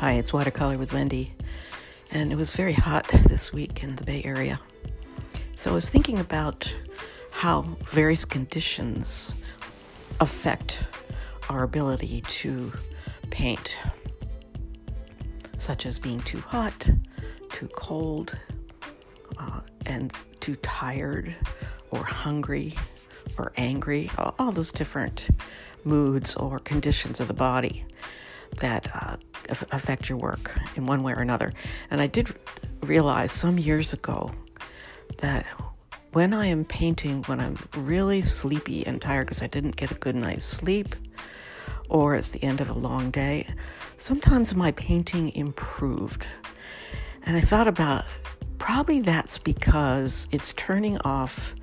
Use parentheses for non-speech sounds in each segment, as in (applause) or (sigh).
Hi, it's Watercolor with Wendy. And it was very hot this week in the Bay Area. So I was thinking about how various conditions affect our ability to paint, such as being too hot, too cold, uh, and too tired, or hungry, or angry, all those different moods or conditions of the body that uh, affect your work in one way or another. And I did realize some years ago that when I am painting, when I'm really sleepy and tired because I didn't get a good night's sleep, or it's the end of a long day, sometimes my painting improved. And I thought about probably that's because it's turning off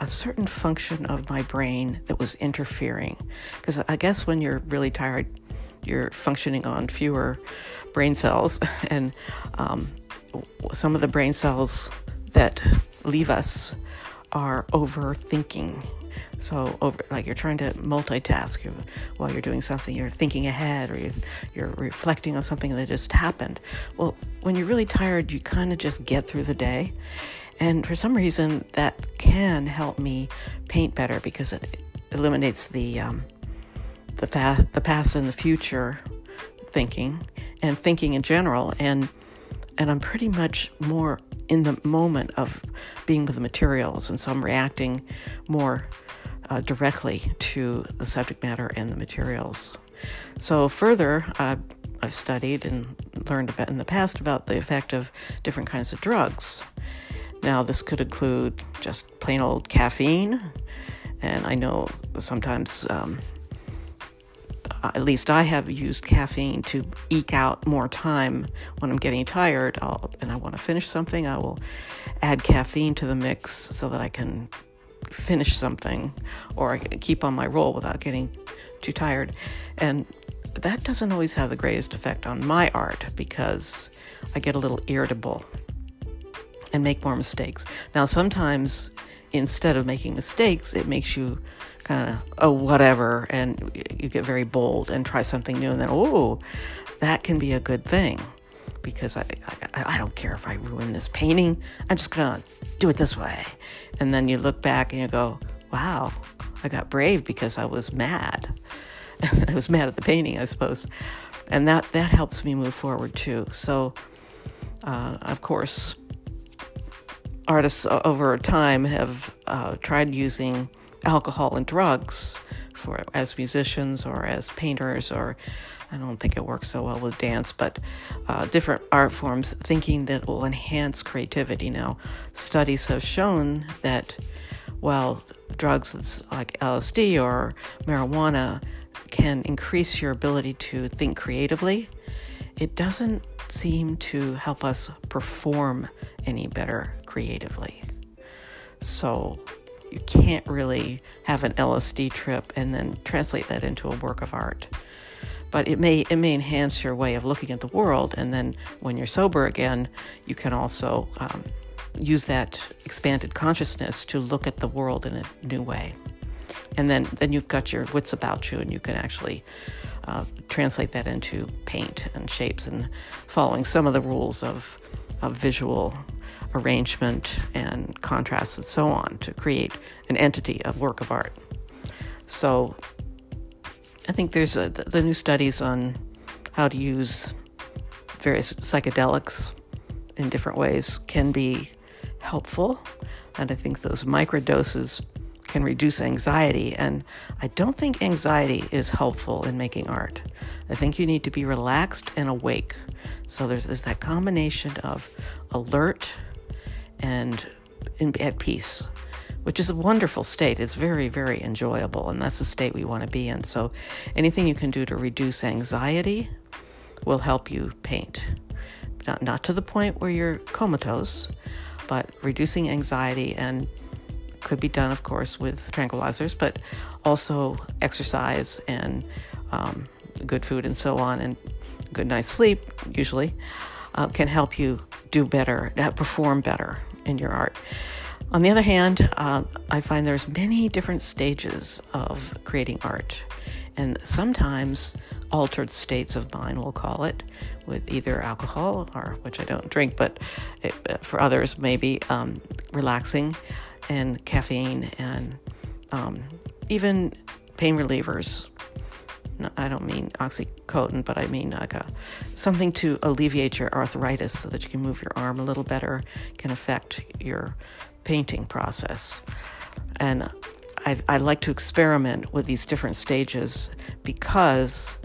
a certain function of my brain that was interfering. Because I guess when you're really tired, you're functioning on fewer brain cells, (laughs) and um, some of the brain cells that leave us are overthinking. So, over like you're trying to multitask while you're doing something, you're thinking ahead, or you're reflecting on something that just happened. Well, when you're really tired, you kind of just get through the day, and for some reason, that can help me paint better because it eliminates the um, the, fa- the past and the future thinking and thinking in general and and I'm pretty much more in the moment of being with the materials and so I'm reacting more uh, directly to the subject matter and the materials. So further, uh, I've studied and learned about in the past about the effect of different kinds of drugs. Now, this could include just plain old caffeine, and I know sometimes um, Uh, at least I have used caffeine to eke out more time when I'm getting tired I'll, and I want to finish something. I will add caffeine to the mix so that I can finish something or i keep on my roll without getting too tired. And that doesn't always have the greatest effect on my art because I get a little irritable and make more mistakes. Now, sometimes instead of making mistakes, it makes you kind of, oh, whatever, and you get very bold and try something new, and then, oh, that can be a good thing because I, I, I don't care if I ruin this painting. I'm just gonna do it this way. And then you look back and you go, wow, I got brave because I was mad. (laughs) I was mad at the painting, I suppose. And that, that helps me move forward too. So, uh, of course, artists over time have uh, tried using alcohol and drugs for as musicians or as painters or I don't think it works so well with dance, but uh, different art forms, thinking that will enhance creativity. Now, studies have shown that while drugs like LSD or marijuana can increase your ability to think creatively, it doesn't seem to help us perform any better creatively. So you can't really have an LSD trip and then translate that into a work of art. But it may it may enhance your way of looking at the world, and then when you're sober again, you can also um, use that expanded consciousness to look at the world in a new way. And then then you've got your wits about you, and you can actually uh, translate that into paint and shapes and following some of the rules of, of visual arrangement and contrast and so on to create an entity of work of art. So I think there's a, the new studies on how to use various psychedelics in different ways can be helpful. And I think those microdoses can reduce anxiety. And I don't think anxiety is helpful in making art. I think you need to be relaxed and awake. So there's, there's that combination of alert and in, at peace, which is a wonderful state. It's very, very enjoyable, and that's the state we want to be in. So, anything you can do to reduce anxiety will help you paint. Not, not to the point where you're comatose, but reducing anxiety and could be done, of course, with tranquilizers, but also exercise and um, good food and so on, and good night's sleep, usually, uh, can help you do better, perform better in your art. On the other hand, uh, I find there's many different stages of creating art, and sometimes altered states of mind, we'll call it, with either alcohol or which I don't drink, but it, for others maybe um, relaxing, and caffeine, and um, even pain relievers. No, I don't mean oxycodone, but I mean like a, something to alleviate your arthritis so that you can move your arm a little better, can affect your painting process. And I, I like to experiment with these different stages because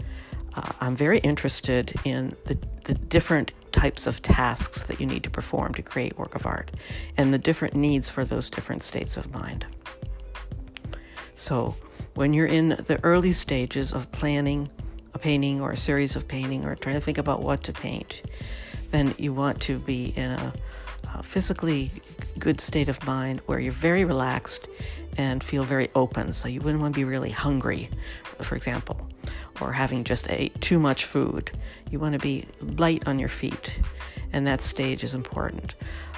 uh, I'm very interested in the, the different types of tasks that you need to perform to create work of art and the different needs for those different states of mind. So, when you're in the early stages of planning a painting or a series of painting or trying to think about what to paint, then you want to be in a, a physically good state of mind where you're very relaxed and feel very open. So you wouldn't want to be really hungry, for example, or having just ate too much food. You want to be light on your feet, and that stage is important.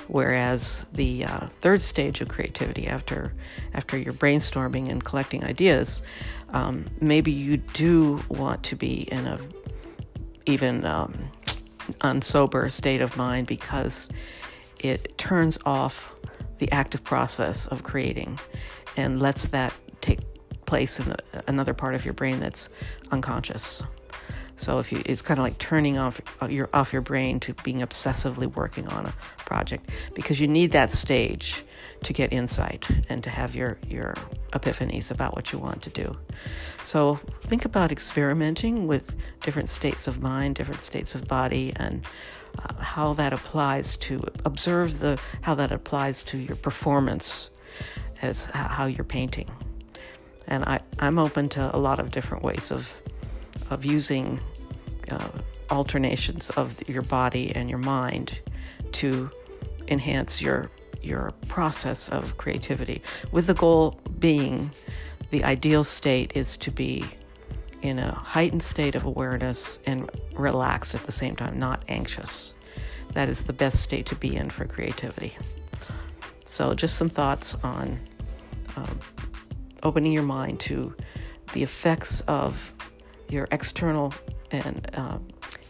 Whereas the uh, third stage of creativity, after after your brainstorming and collecting ideas, um, maybe you do want to be in a even um, unsober state of mind because it turns off the active process of creating and lets that take place in the, another part of your brain that's unconscious. So if you, it's kind of like turning off uh, your off your brain to being obsessively working on a project because you need that stage to get insight and to have your your epiphanies about what you want to do. So think about experimenting with different states of mind, different states of body, and uh, how that applies to observe the how that applies to your performance as how you're painting. And I, I'm open to a lot of different ways of, of using uh, alternations of your body and your mind to enhance your, your process of creativity, with the goal being the ideal state is to be in a heightened state of awareness and relaxed at the same time, not anxious. That is the best state to be in for creativity. So, just some thoughts on um, opening your mind to the effects of your external and uh,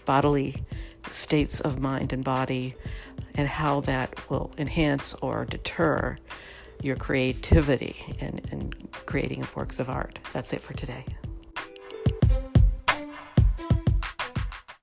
bodily states of mind and body, and how that will enhance or deter your creativity in, in creating works of art. That's it for today.